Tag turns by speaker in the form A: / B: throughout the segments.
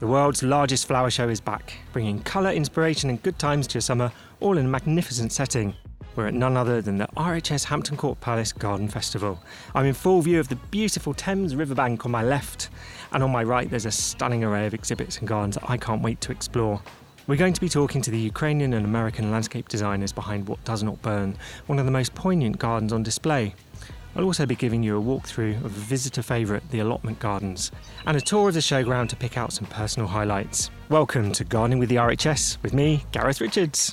A: The world's largest flower show is back, bringing colour, inspiration, and good times to your summer, all in a magnificent setting. We're at none other than the RHS Hampton Court Palace Garden Festival. I'm in full view of the beautiful Thames riverbank on my left, and on my right, there's a stunning array of exhibits and gardens that I can't wait to explore. We're going to be talking to the Ukrainian and American landscape designers behind What Does Not Burn, one of the most poignant gardens on display. I'll also be giving you a walkthrough of a visitor favourite, the allotment gardens, and a tour of the showground to pick out some personal highlights. Welcome to Gardening with the RHS with me, Gareth Richards.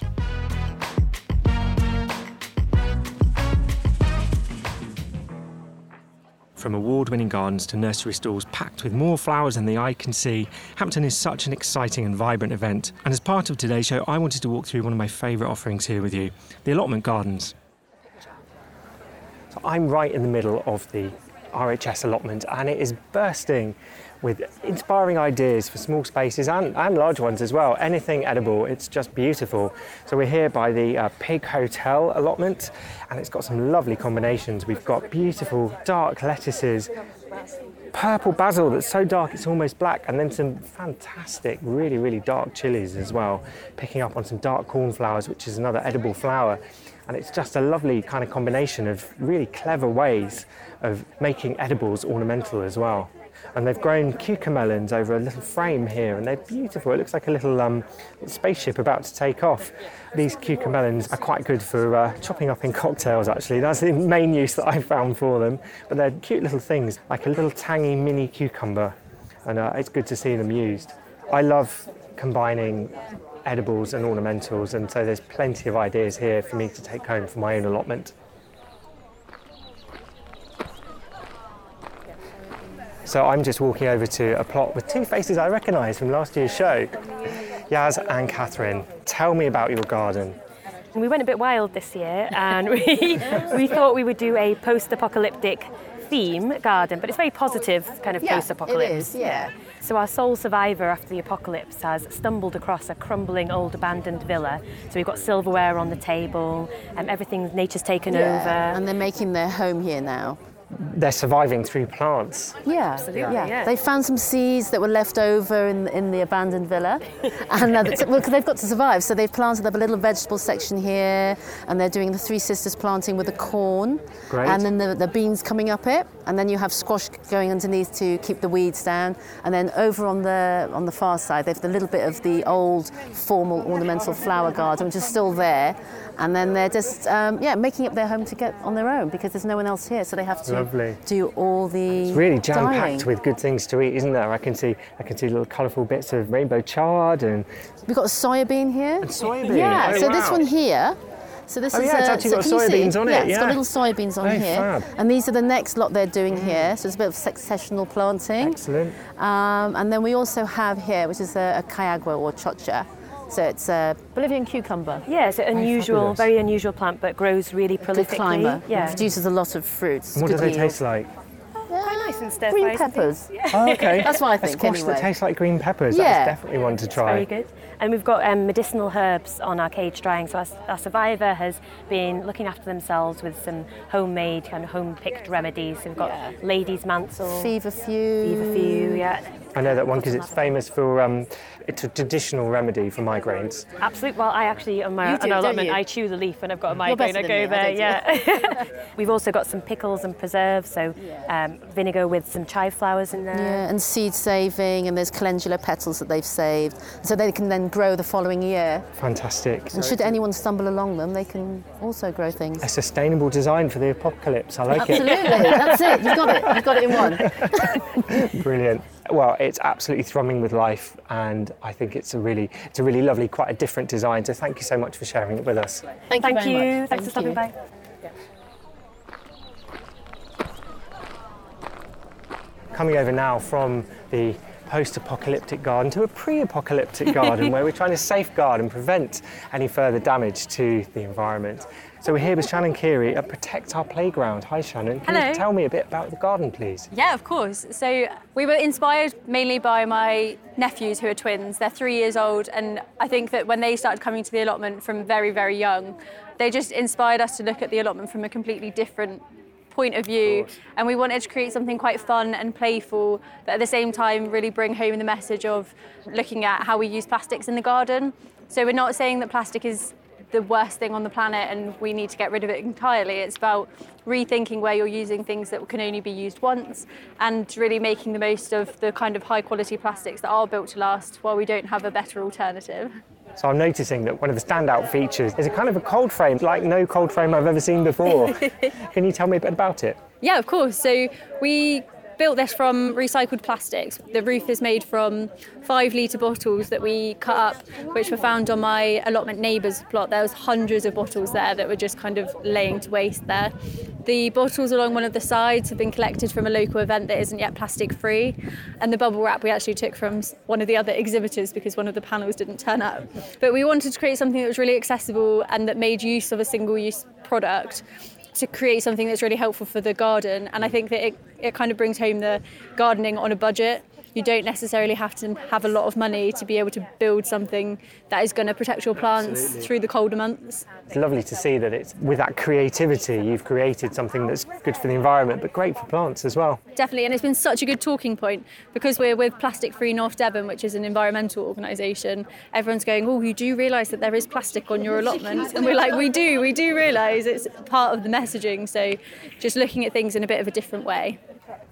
A: From award winning gardens to nursery stalls packed with more flowers than the eye can see, Hampton is such an exciting and vibrant event. And as part of today's show, I wanted to walk through one of my favourite offerings here with you the allotment gardens. So I'm right in the middle of the RHS allotment and it is bursting with inspiring ideas for small spaces and, and large ones as well. Anything edible, it's just beautiful. So we're here by the uh, Pig Hotel allotment and it's got some lovely combinations. We've got beautiful dark lettuces, purple basil that's so dark it's almost black, and then some fantastic, really, really dark chilies as well. Picking up on some dark cornflowers, which is another edible flower. And it's just a lovely kind of combination of really clever ways of making edibles ornamental as well. And they've grown cucamelons over a little frame here, and they're beautiful. It looks like a little um, spaceship about to take off. These cucamelons are quite good for uh, chopping up in cocktails, actually. That's the main use that I found for them. But they're cute little things, like a little tangy mini cucumber, and uh, it's good to see them used. I love combining edibles and ornamentals, and so there's plenty of ideas here for me to take home for my own allotment. So I'm just walking over to a plot with two faces I recognise from last year's show. Yaz and Catherine, tell me about your garden.
B: We went a bit wild this year and we, we thought we would do a post apocalyptic theme garden, but it's very positive kind of
C: Yeah,
B: post apocalypse.
C: it is, yeah.
B: So our sole survivor after the apocalypse has stumbled across a crumbling old abandoned villa. So we've got silverware on the table, um, and everything nature's taken over.
C: And they're making their home here now.
A: They're surviving through plants.
C: Yeah,
B: Absolutely,
C: yeah.
B: yeah.
C: They found some seeds that were left over in, in the abandoned villa, and uh, that's- well, 'cause they've got to survive. So they've planted up a little vegetable section here, and they're doing the Three Sisters planting with the corn,
A: Great.
C: and then the, the beans coming up it, and then you have squash going underneath to keep the weeds down, and then over on the on the far side, they've the little bit of the old formal ornamental flower garden, which is still there, and then they're just um, yeah making up their home to get on their own because there's no one else here, so they have to
A: Lovely.
C: do all the
A: It's really jam packed with good things to eat, isn't there? I can see I can see little colourful bits of rainbow chard and
C: We've got a soya bean here.
A: And soya bean,
C: Yeah.
A: oh,
C: so this one here. So this
A: Oh,
C: is
A: yeah, it's
C: a,
A: actually
C: so
A: got
C: can you
A: soya
C: see?
A: on it,
C: Yeah, it's
A: yeah.
C: got little soybeans on
A: Oh,
C: here.
A: fab.
C: And these are the next lot they're doing here. So it's a bit of successional planting.
A: excellent.
C: Um, and then we also have here, which is a, a caigua or chocha. So it's a Bolivian cucumber.
B: Yeah, it's an unusual,
A: fabulous.
B: very unusual plant, but grows really prolifically.
C: Good
B: prolifically.
C: climber.
B: Yeah,
C: Produces a lot of fruits.
A: And what do
C: good
A: they
C: yield.
A: taste like?
B: quite nice and stir
C: Green
B: fries and
C: peppers.
B: things. Yeah.
A: Oh, okay.
C: That's what I
A: A
C: think,
A: squash
C: anyway.
A: that tastes like green peppers.
C: Yeah.
A: That's definitely one to try.
B: Very good. And we've got um, medicinal herbs on our cage drying. So our, our survivor has been looking after themselves with some homemade kind of home picked remedies. So we've got
C: Yeah.
B: ladies' mantle,
C: Feverfew.
B: feverfew, yeah,
A: I know that one because it's famous for um, it's a traditional remedy for migraines.
B: Absolutely. Well, I actually on my
C: You do,
B: on allotment. I chew the leaf when I've got a migraine. I go
C: me,
B: there.
C: I
B: Yeah. We've also got some pickles and preserves, so um, vinegar with some chive flowers in there.
C: Yeah, and seed saving, and there's calendula petals that they've saved, so they can then grow the following year.
A: Fantastic.
C: And should anyone stumble along them, they can also grow things.
A: A sustainable design for the apocalypse. I like it.
C: Absolutely, that's it. You've got it. You've got it in one.
A: Brilliant. Well, it's absolutely thrumming with life, and I think it's a really, it's a really lovely, quite a different design. So thank you so much for sharing it with us.
C: Thank,
B: Thank
C: you
B: you.
C: very much.
B: Thanks for stopping
C: you.
B: by.
A: Coming over now from the post-apocalyptic garden to a pre-apocalyptic garden, where we're trying to safeguard and prevent any further damage to the environment. So we're here with Shannon Keary at Protect Our Playground. Hi, Shannon. Can
D: Hello.
A: you tell me a bit about the garden, please?
D: Yeah, of course. So we were inspired mainly by my nephews who are twins. They're three years old, and I think that when they started coming to the allotment from very, very young, they just inspired us to look at the allotment from a completely different point of view. And we wanted to create something quite fun and playful, but at the same time, really bring home the message of looking at how we use plastics in the garden. So we're not saying that plastic is the worst thing on the planet and we need to get rid of it entirely. It's about rethinking where you're using things that can only be used once and really making the most of the kind of high quality plastics that are built to last while we don't have a better alternative.
A: So I'm noticing that one of the standout features is a kind of a cold frame, like no cold frame I've ever seen before. Can you tell me a bit about it?
D: Yeah, of course. So we built this from recycled plastics. The roof is made from five litre bottles that we cut up, which were found on my allotment neighbour's plot. There was hundreds of bottles there that were just kind of laying to waste there. The bottles along one of the sides have been collected from a local event that isn't yet plastic free. And the bubble wrap we actually took from one of the other exhibitors because one of the panels didn't turn up. But we wanted to create something that was really accessible and that made use of a single use product to create something that's really helpful for the garden. And I think that it, it kind of brings home the gardening on a budget. You don't necessarily have to have a lot of money to be able to build something that is going to protect your plants
A: Absolutely.
D: through the colder months.
A: It's lovely to see that it's with that creativity you've created something that's good for the environment but great for plants as well.
D: Definitely, and it's been such a good talking point because we're with Plastic Free North Devon, which is an environmental organisation. Everyone's going, "Oh, you do realise that there is plastic on your allotment?" And we're like, "We do, we do realise it's part of the messaging." So, just looking at things in a bit of a different way.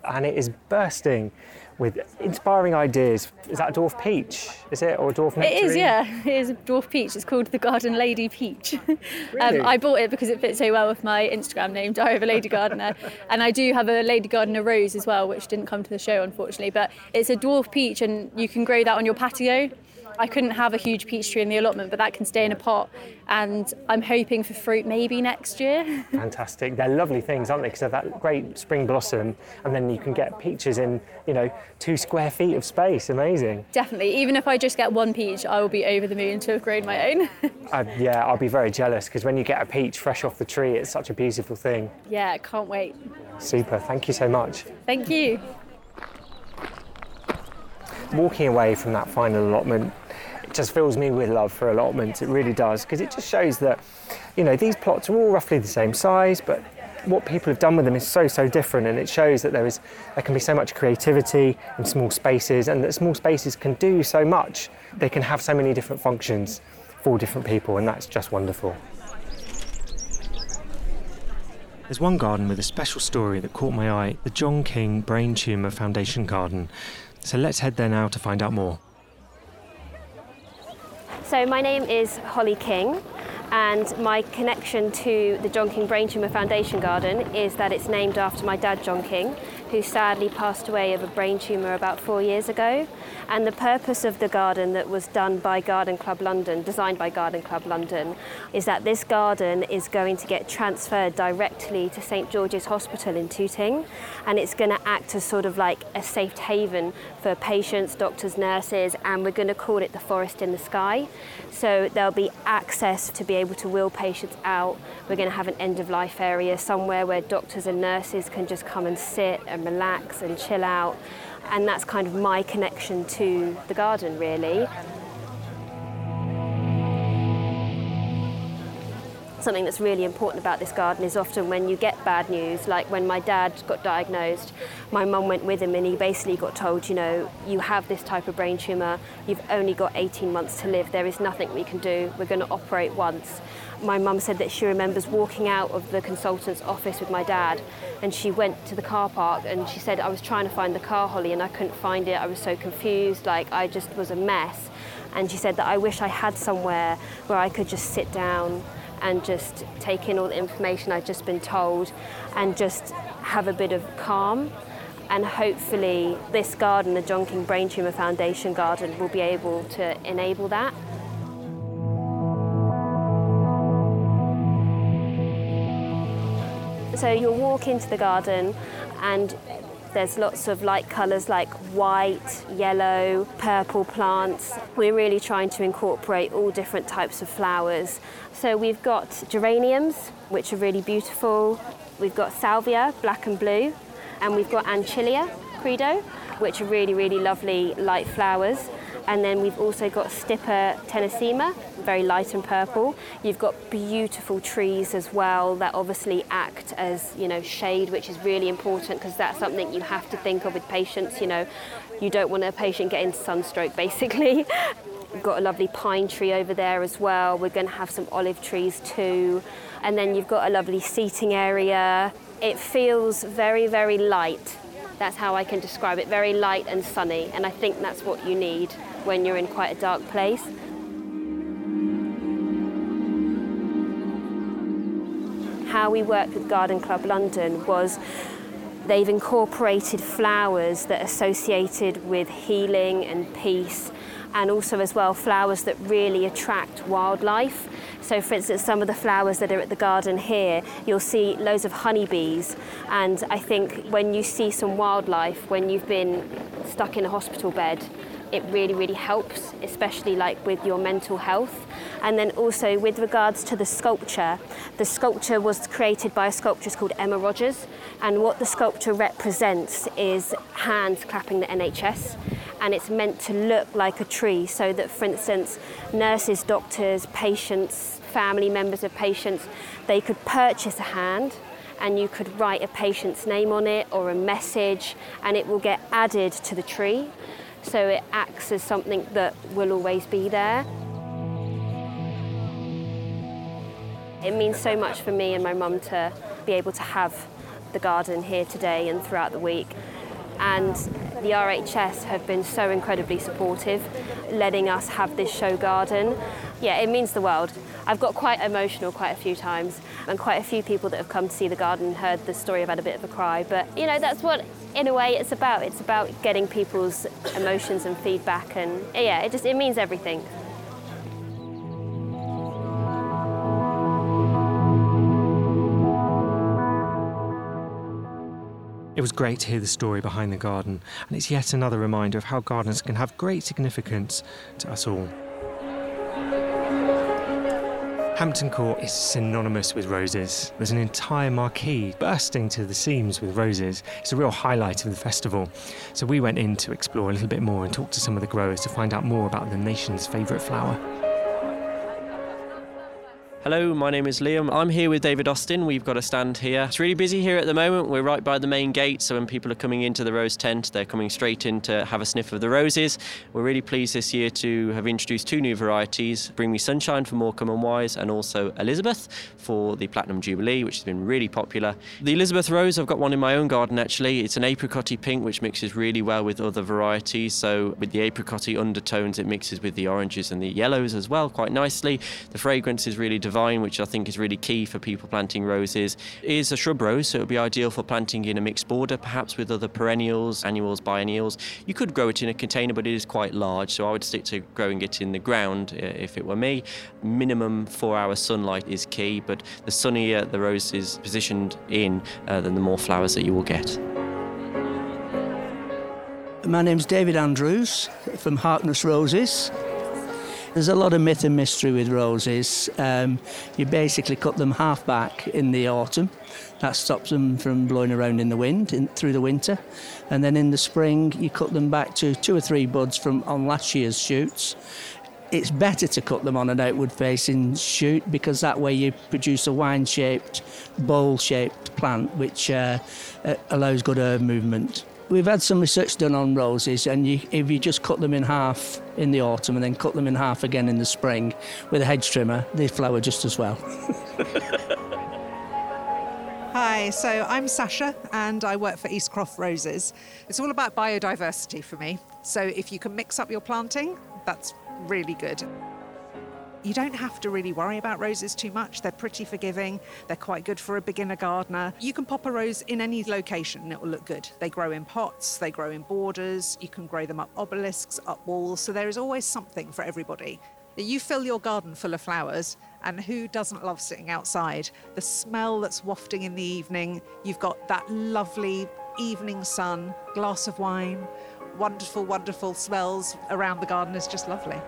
A: And it is bursting with inspiring ideas. Is that a dwarf peach? Is it? Or a dwarf nectarine?
D: It is, yeah. It is a dwarf peach. It's called the Garden Lady Peach.
A: Really?
D: um, I bought it because it fits so well with my Instagram name, Diary of a Lady Gardener. and I do have a Lady Gardener rose as well, which didn't come to the show, unfortunately. But it's a dwarf peach, and you can grow that on your patio. I couldn't have a huge peach tree in the allotment, but that can stay in a pot. And I'm hoping for fruit maybe next year.
A: Fantastic. They're lovely things, aren't they? Because of that great spring blossom, and then you can get peaches in, you know, two square feet of space. Amazing.
D: Definitely. Even if I just get one peach, I will be over the moon to have grown my own.
A: Uh, yeah, I'll be very jealous because when you get a peach fresh off the tree, it's such a beautiful thing.
D: yeah, can't wait.
A: Super. Thank you so much.
D: Thank you.
A: walking away from that final allotment just fills me with love for allotments it really does because it just shows that you know these plots are all roughly the same size but what people have done with them is so so different and it shows that there is there can be so much creativity in small spaces and that small spaces can do so much they can have so many different functions for different people and that's just wonderful There's one garden with a special story that caught my eye the John King Brain Tumour Foundation Garden. So let's head there now to find out more.
E: So my name is Holly King and my connection to the John King Brain Tumour Foundation Garden is that it's named after my dad John King who sadly passed away of a brain tumour about four years ago and the purpose of the garden that was done by Garden Club London, designed by Garden Club London, is that this garden is going to get transferred directly to St George's Hospital in Tooting and it's going to act as sort of like a safe haven for patients, doctors, nurses and we're going to call it the forest in the sky. So there'll be access to be able to wheel patients out. We're going to have an end of life area somewhere where doctors and nurses can just come and sit and relax and chill out. And that's kind of my connection to the garden, really. something that's really important about this garden is often when you get bad news, like when my dad got diagnosed, my mum went with him and he basically got told, you know, you have this type of brain tumour, you've only got 18 months to live, there is nothing we can do, we're going to operate once. My mum said that she remembers walking out of the consultant's office with my dad and she went to the car park and she said, I was trying to find the car, Holly, and I couldn't find it. I was so confused, like I just was a mess. And she said that I wish I had somewhere where I could just sit down and just take in all the information I'd just been told and just have a bit of calm. And hopefully, this garden, the John King Brain Tumour Foundation garden, will be able to enable that. So you'll walk into the garden and there's lots of light colours like white, yellow, purple plants. We're really trying to incorporate all different types of flowers. So we've got geraniums, which are really beautiful. We've got salvia, black and blue. And we've got Ancilla credo, which are really, really lovely light flowers. And then we've also got Stipa tenuissima, very light and purple. You've got beautiful trees as well that obviously act as, you know, shade, which is really important because that's something you have to think of with patients. You know, you don't want a patient getting sunstroke basically. We've got a lovely pine tree over there as well. We're going to have some olive trees too. And then you've got a lovely seating area. It feels very, very light. That's how I can describe it very light and sunny. And I think that's what you need when you're in quite a dark place. How we worked with Garden Club London was they've incorporated flowers that are associated with healing and peace and also as well flowers that really attract wildlife. So for instance, some of the flowers that are at the garden here, you'll see loads of honeybees. And I think when you see some wildlife, when you've been stuck in a hospital bed, it really, really helps, especially like with your mental health. And then also with regards to the sculpture, the sculpture was created by a sculptress called Emma Rogers. And what the sculpture represents is hands clapping the NHS. And it's meant to look like a tree so that, for instance, nurses, doctors, patients, family members of patients, they could purchase a hand and you could write a patient's name on it or a message and it will get added to the tree so it acts as something that will always be there. It means so much for me and my mum to be able to have the garden here today and throughout the week. And the RHS have been so incredibly supportive, letting us have this show garden. Yeah, it means the world. I've got quite emotional quite a few times, and quite a few people that have come to see the garden heard the story have had a bit of a cry. But you know, that's what in a way it's about. It's about getting people's emotions and feedback, and yeah, it just it means everything.
A: It was great to hear the story behind the garden, and it's yet another reminder of how gardens can have great significance to us all. Hampton Court is synonymous with roses. There's an entire marquee bursting to the seams with roses. It's a real highlight of the festival. So we went in to explore a little bit more and talk to some of the growers to find out more about the nation's favourite flower.
F: Hello, my name is Liam. I'm here with David Austin. We've got a stand here. It's really busy here at the moment. We're right by the main gate, so when people are coming into the rose tent, they're coming straight in to have a sniff of the roses. We're really pleased this year to have introduced two new varieties Bring Me Sunshine for Morecambe and Wise, and also Elizabeth for the Platinum Jubilee, which has been really popular. The Elizabeth rose, I've got one in my own garden actually. It's an apricotty pink, which mixes really well with other varieties. So, with the apricotty undertones, it mixes with the oranges and the yellows as well quite nicely. The fragrance is really divine, which I think is really key for people planting roses, is a shrub rose, so it would be ideal for planting in a mixed border, perhaps with other perennials, annuals, biennials. You could grow it in a container, but it is quite large, so I would stick to growing it in the ground if it were me. Minimum four hour sunlight is key, but the sunnier the rose is positioned in, uh, then the more flowers that you will get.
G: My name's David Andrews from Harkness Roses. There's a lot of myth and mystery with roses. Um, you basically cut them half back in the autumn. That stops them from blowing around in the wind in, through the winter. And then in the spring, you cut them back to two or three buds from on last year's shoots. It's better to cut them on an outward facing shoot because that way you produce a wine shaped, bowl shaped plant which uh, uh, allows good herb movement. We've had some research done on roses, and you, if you just cut them in half in the autumn and then cut them in half again in the spring with a hedge trimmer, they flower just as well.
H: Hi, so I'm Sasha and I work for Eastcroft Roses. It's all about biodiversity for me. So if you can mix up your planting, that's really good. You don't have to really worry about roses too much. They're pretty forgiving. They're quite good for a beginner gardener. You can pop a rose in any location and it will look good. They grow in pots, they grow in borders, you can grow them up obelisks, up walls. So there is always something for everybody. You fill your garden full of flowers, and who doesn't love sitting outside? The smell that's wafting in the evening, you've got that lovely evening sun, glass of wine, wonderful, wonderful smells around the garden is just lovely.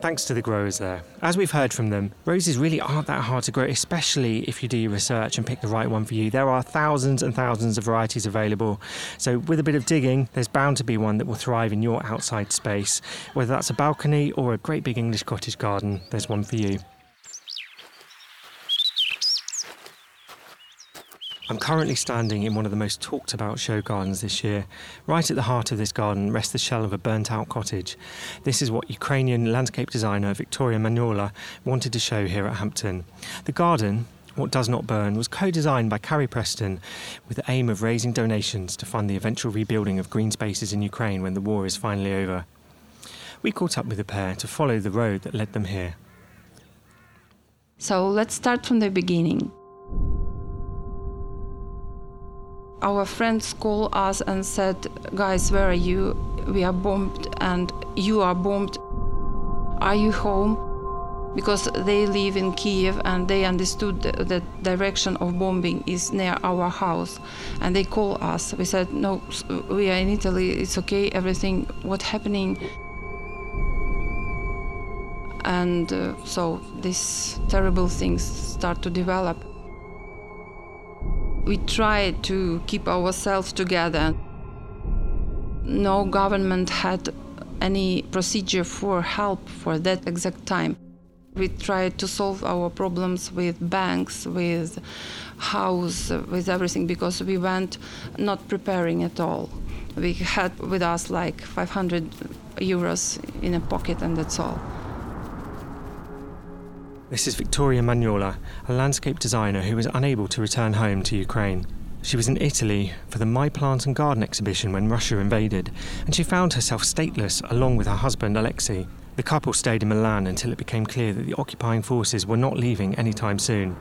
A: Thanks to the growers there. As we've heard from them, roses really aren't that hard to grow, especially if you do your research and pick the right one for you. There are thousands and thousands of varieties available. So, with a bit of digging, there's bound to be one that will thrive in your outside space. Whether that's a balcony or a great big English cottage garden, there's one for you. I'm currently standing in one of the most talked about show gardens this year. Right at the heart of this garden rests the shell of a burnt out cottage. This is what Ukrainian landscape designer Victoria Magnola wanted to show here at Hampton. The garden, what Does Not Burn was co designed by Carrie Preston with the aim of raising donations to fund the eventual rebuilding of green spaces in Ukraine when the war is finally over. We caught up with the pair to follow the road that led them here.
I: So let's start from the beginning. Our friends called us and said, Guys, where are you? We are bombed and you are bombed. Are you home? Because they live in Kiev and they understood the, the direction of bombing is near our house. And they called us. We said, No, we are in Italy, it's okay, everything, what's happening? And uh, so these terrible things start to develop we tried to keep ourselves together. No government had any procedure for help for that exact time. We tried to solve our problems with banks, with house, with everything because we went not preparing at all. We had with us like 500 euros in a pocket and that's all.
A: This is Victoria Magnola, a landscape designer who was unable to return home to Ukraine. She was in Italy for the My Plant and Garden exhibition when Russia invaded, and she found herself stateless along with her husband Alexei. The couple stayed in Milan until it became clear that the occupying forces were not leaving anytime soon.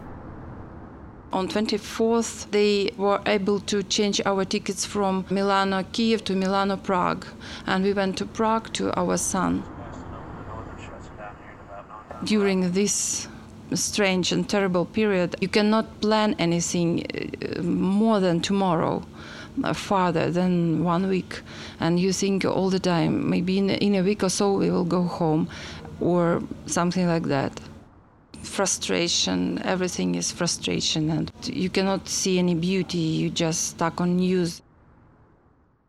I: On 24th, they were able to change our tickets from Milano Kiev to Milano Prague, and we went to Prague to our son during this strange and terrible period, you cannot plan anything uh, more than tomorrow, uh, farther than one week. And you think all the time, maybe in, in a week or so we will go home, or something like that. Frustration, everything is frustration, and you cannot see any beauty, you just stuck on news.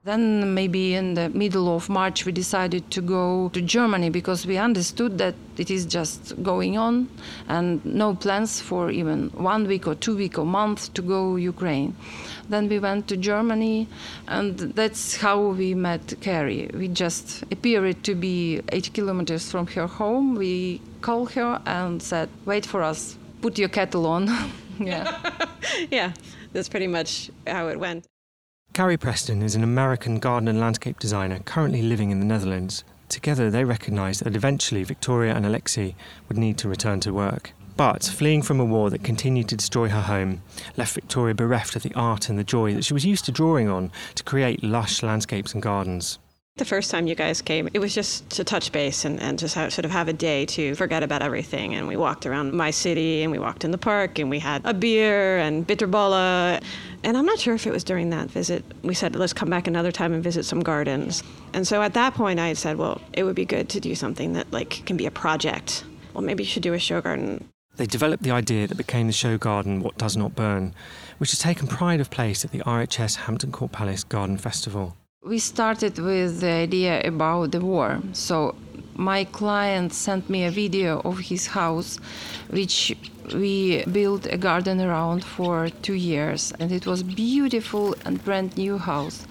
I: Then, maybe in the middle of March, we decided to go to Germany because we understood that it is just going on and no plans for even one week or two week or month to go Ukraine. Then we went to Germany, and that's how we met Carrie. We just appeared to be eight kilometers from her home. We called her and said, "Wait for us. Put your kettle on." yeah.
J: yeah, that's pretty much how it went.
A: Carrie Preston is an American garden and landscape designer currently living in the Netherlands. Together, they recognised that eventually Victoria and Alexei would need to return to work. But fleeing from a war that continued to destroy her home left Victoria bereft of the art and the joy that she was used to drawing on to create lush landscapes and gardens.
J: The first time you guys came, it was just to touch base and, and just have, sort of have a day to forget about everything. And we walked around my city and we walked in the park and we had a beer and bitterballen. And I'm not sure if it was during that visit. We said, let's come back another time and visit some gardens. And so at that point, I had said, well, it would be good to do something that like can be a project. Well, maybe you should do a show garden.
A: They developed the idea that became the show garden What Does Not Burn, which has taken pride of place at the RHS Hampton Court Palace Garden Festival.
I: We started with the idea about the war. So my client sent me a video of his house, which we built a garden around for two years, and it was beautiful and brand new house.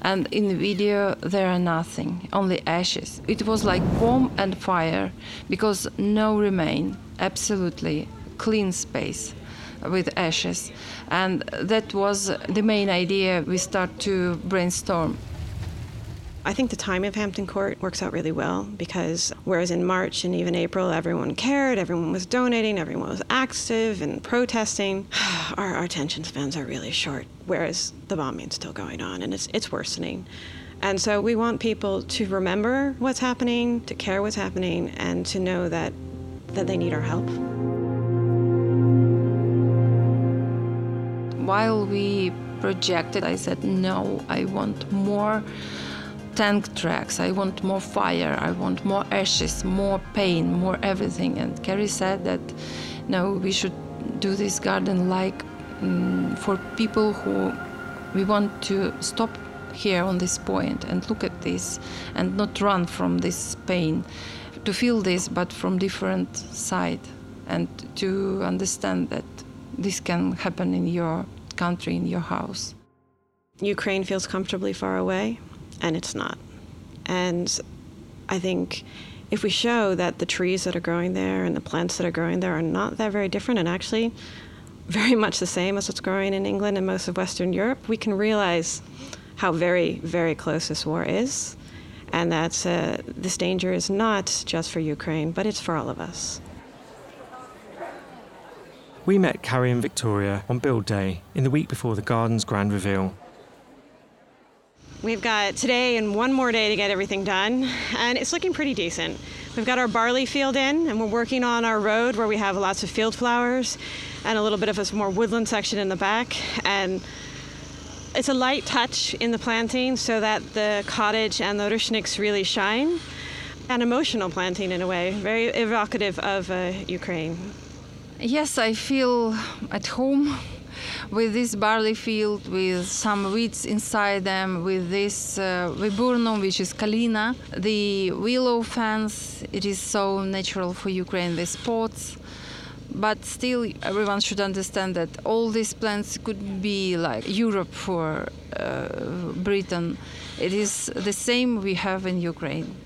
I: And in the video, there are nothing, only ashes. It was like bomb and fire because no remain, absolutely clean space with ashes. And that was the main idea we start to brainstorm.
J: I think the time of Hampton Court works out really well because whereas in March and even April everyone cared, everyone was donating, everyone was active and protesting, our, our attention spans are really short. Whereas the bombing's still going on and it's it's worsening. And so we want people to remember what's happening, to care what's happening, and to know that that they need our help.
I: While we projected, I said, no, I want more tank tracks. I want more fire. I want more ashes, more pain, more everything. And Carrie said that no, we should do this garden like um, for people who we want to stop here on this point and look at this and not run from this pain to feel this but from different side and to understand that this can happen in your country in your house
J: ukraine feels comfortably far away and it's not. And I think if we show that the trees that are growing there and the plants that are growing there are not that very different and actually very much the same as what's growing in England and most of Western Europe, we can realize how very, very close this war is, and that uh, this danger is not just for Ukraine, but it's for all of us.
A: We met Carrie and Victoria on Build Day in the week before the garden's grand reveal.
J: We've got today and one more day to get everything done, and it's looking pretty decent. We've got our barley field in, and we're working on our road where we have lots of field flowers and a little bit of a more woodland section in the back. And it's a light touch in the planting so that the cottage and the rushnyks really shine. An emotional planting in a way, very evocative of uh, Ukraine.
I: Yes, I feel at home with this barley field with some weeds inside them, with this uh, viburnum, which is kalina, the willow fence, it is so natural for Ukraine, the spots. But still, everyone should understand that all these plants could be like Europe for uh, Britain. It is the same we have in Ukraine.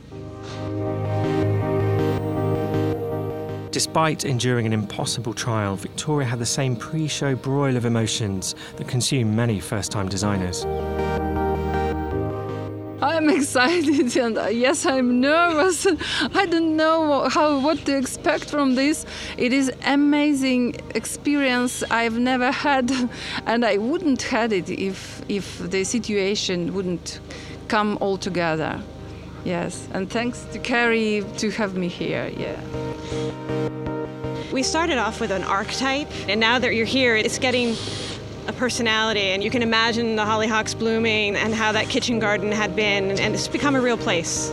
A: Despite enduring an impossible trial, Victoria had the same pre show broil of emotions that consume many first time designers.
I: I'm excited and uh, yes, I'm nervous. I don't know how what to expect from this. It is amazing experience I've never had, and I wouldn't had it if if the situation wouldn't come all together. Yes, and thanks to Carrie to have me here. Yeah.
J: We started off with an archetype, and now that you're here, it's getting a personality, and you can imagine the hollyhocks blooming and how that kitchen garden had been, and it's become a real place.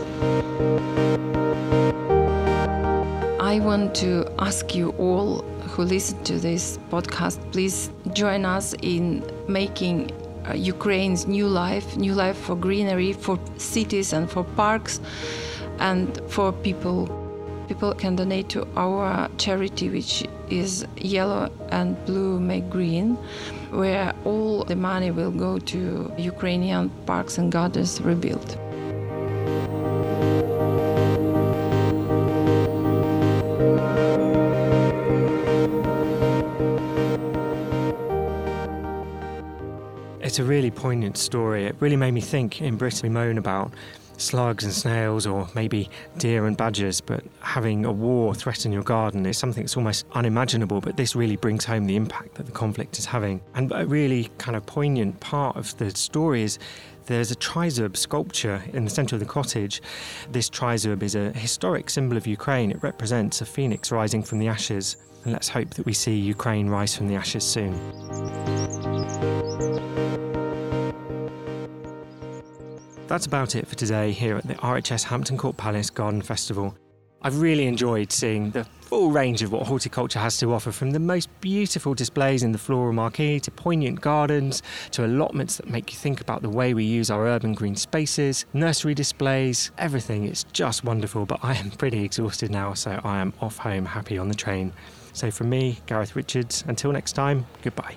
I: I want to ask you all who listen to this podcast, please join us in making uh, Ukraine's new life, new life for greenery, for cities and for parks, and for people. People can donate to our charity, which is Yellow and Blue Make Green, where all the money will go to Ukrainian parks and gardens rebuilt.
A: It's a really poignant story. It really made me think in Britain we moan about slugs and snails or maybe deer and badgers, but having a war threaten your garden is something that's almost unimaginable. But this really brings home the impact that the conflict is having. And a really kind of poignant part of the story is there's a trizub sculpture in the centre of the cottage. This trizub is a historic symbol of Ukraine. It represents a phoenix rising from the ashes. And let's hope that we see Ukraine rise from the ashes soon. That's about it for today here at the RHS Hampton Court Palace Garden Festival. I've really enjoyed seeing the full range of what horticulture has to offer from the most beautiful displays in the floral marquee to poignant gardens to allotments that make you think about the way we use our urban green spaces, nursery displays, everything. It's just wonderful, but I am pretty exhausted now, so I am off home happy on the train. So from me, Gareth Richards, until next time, goodbye.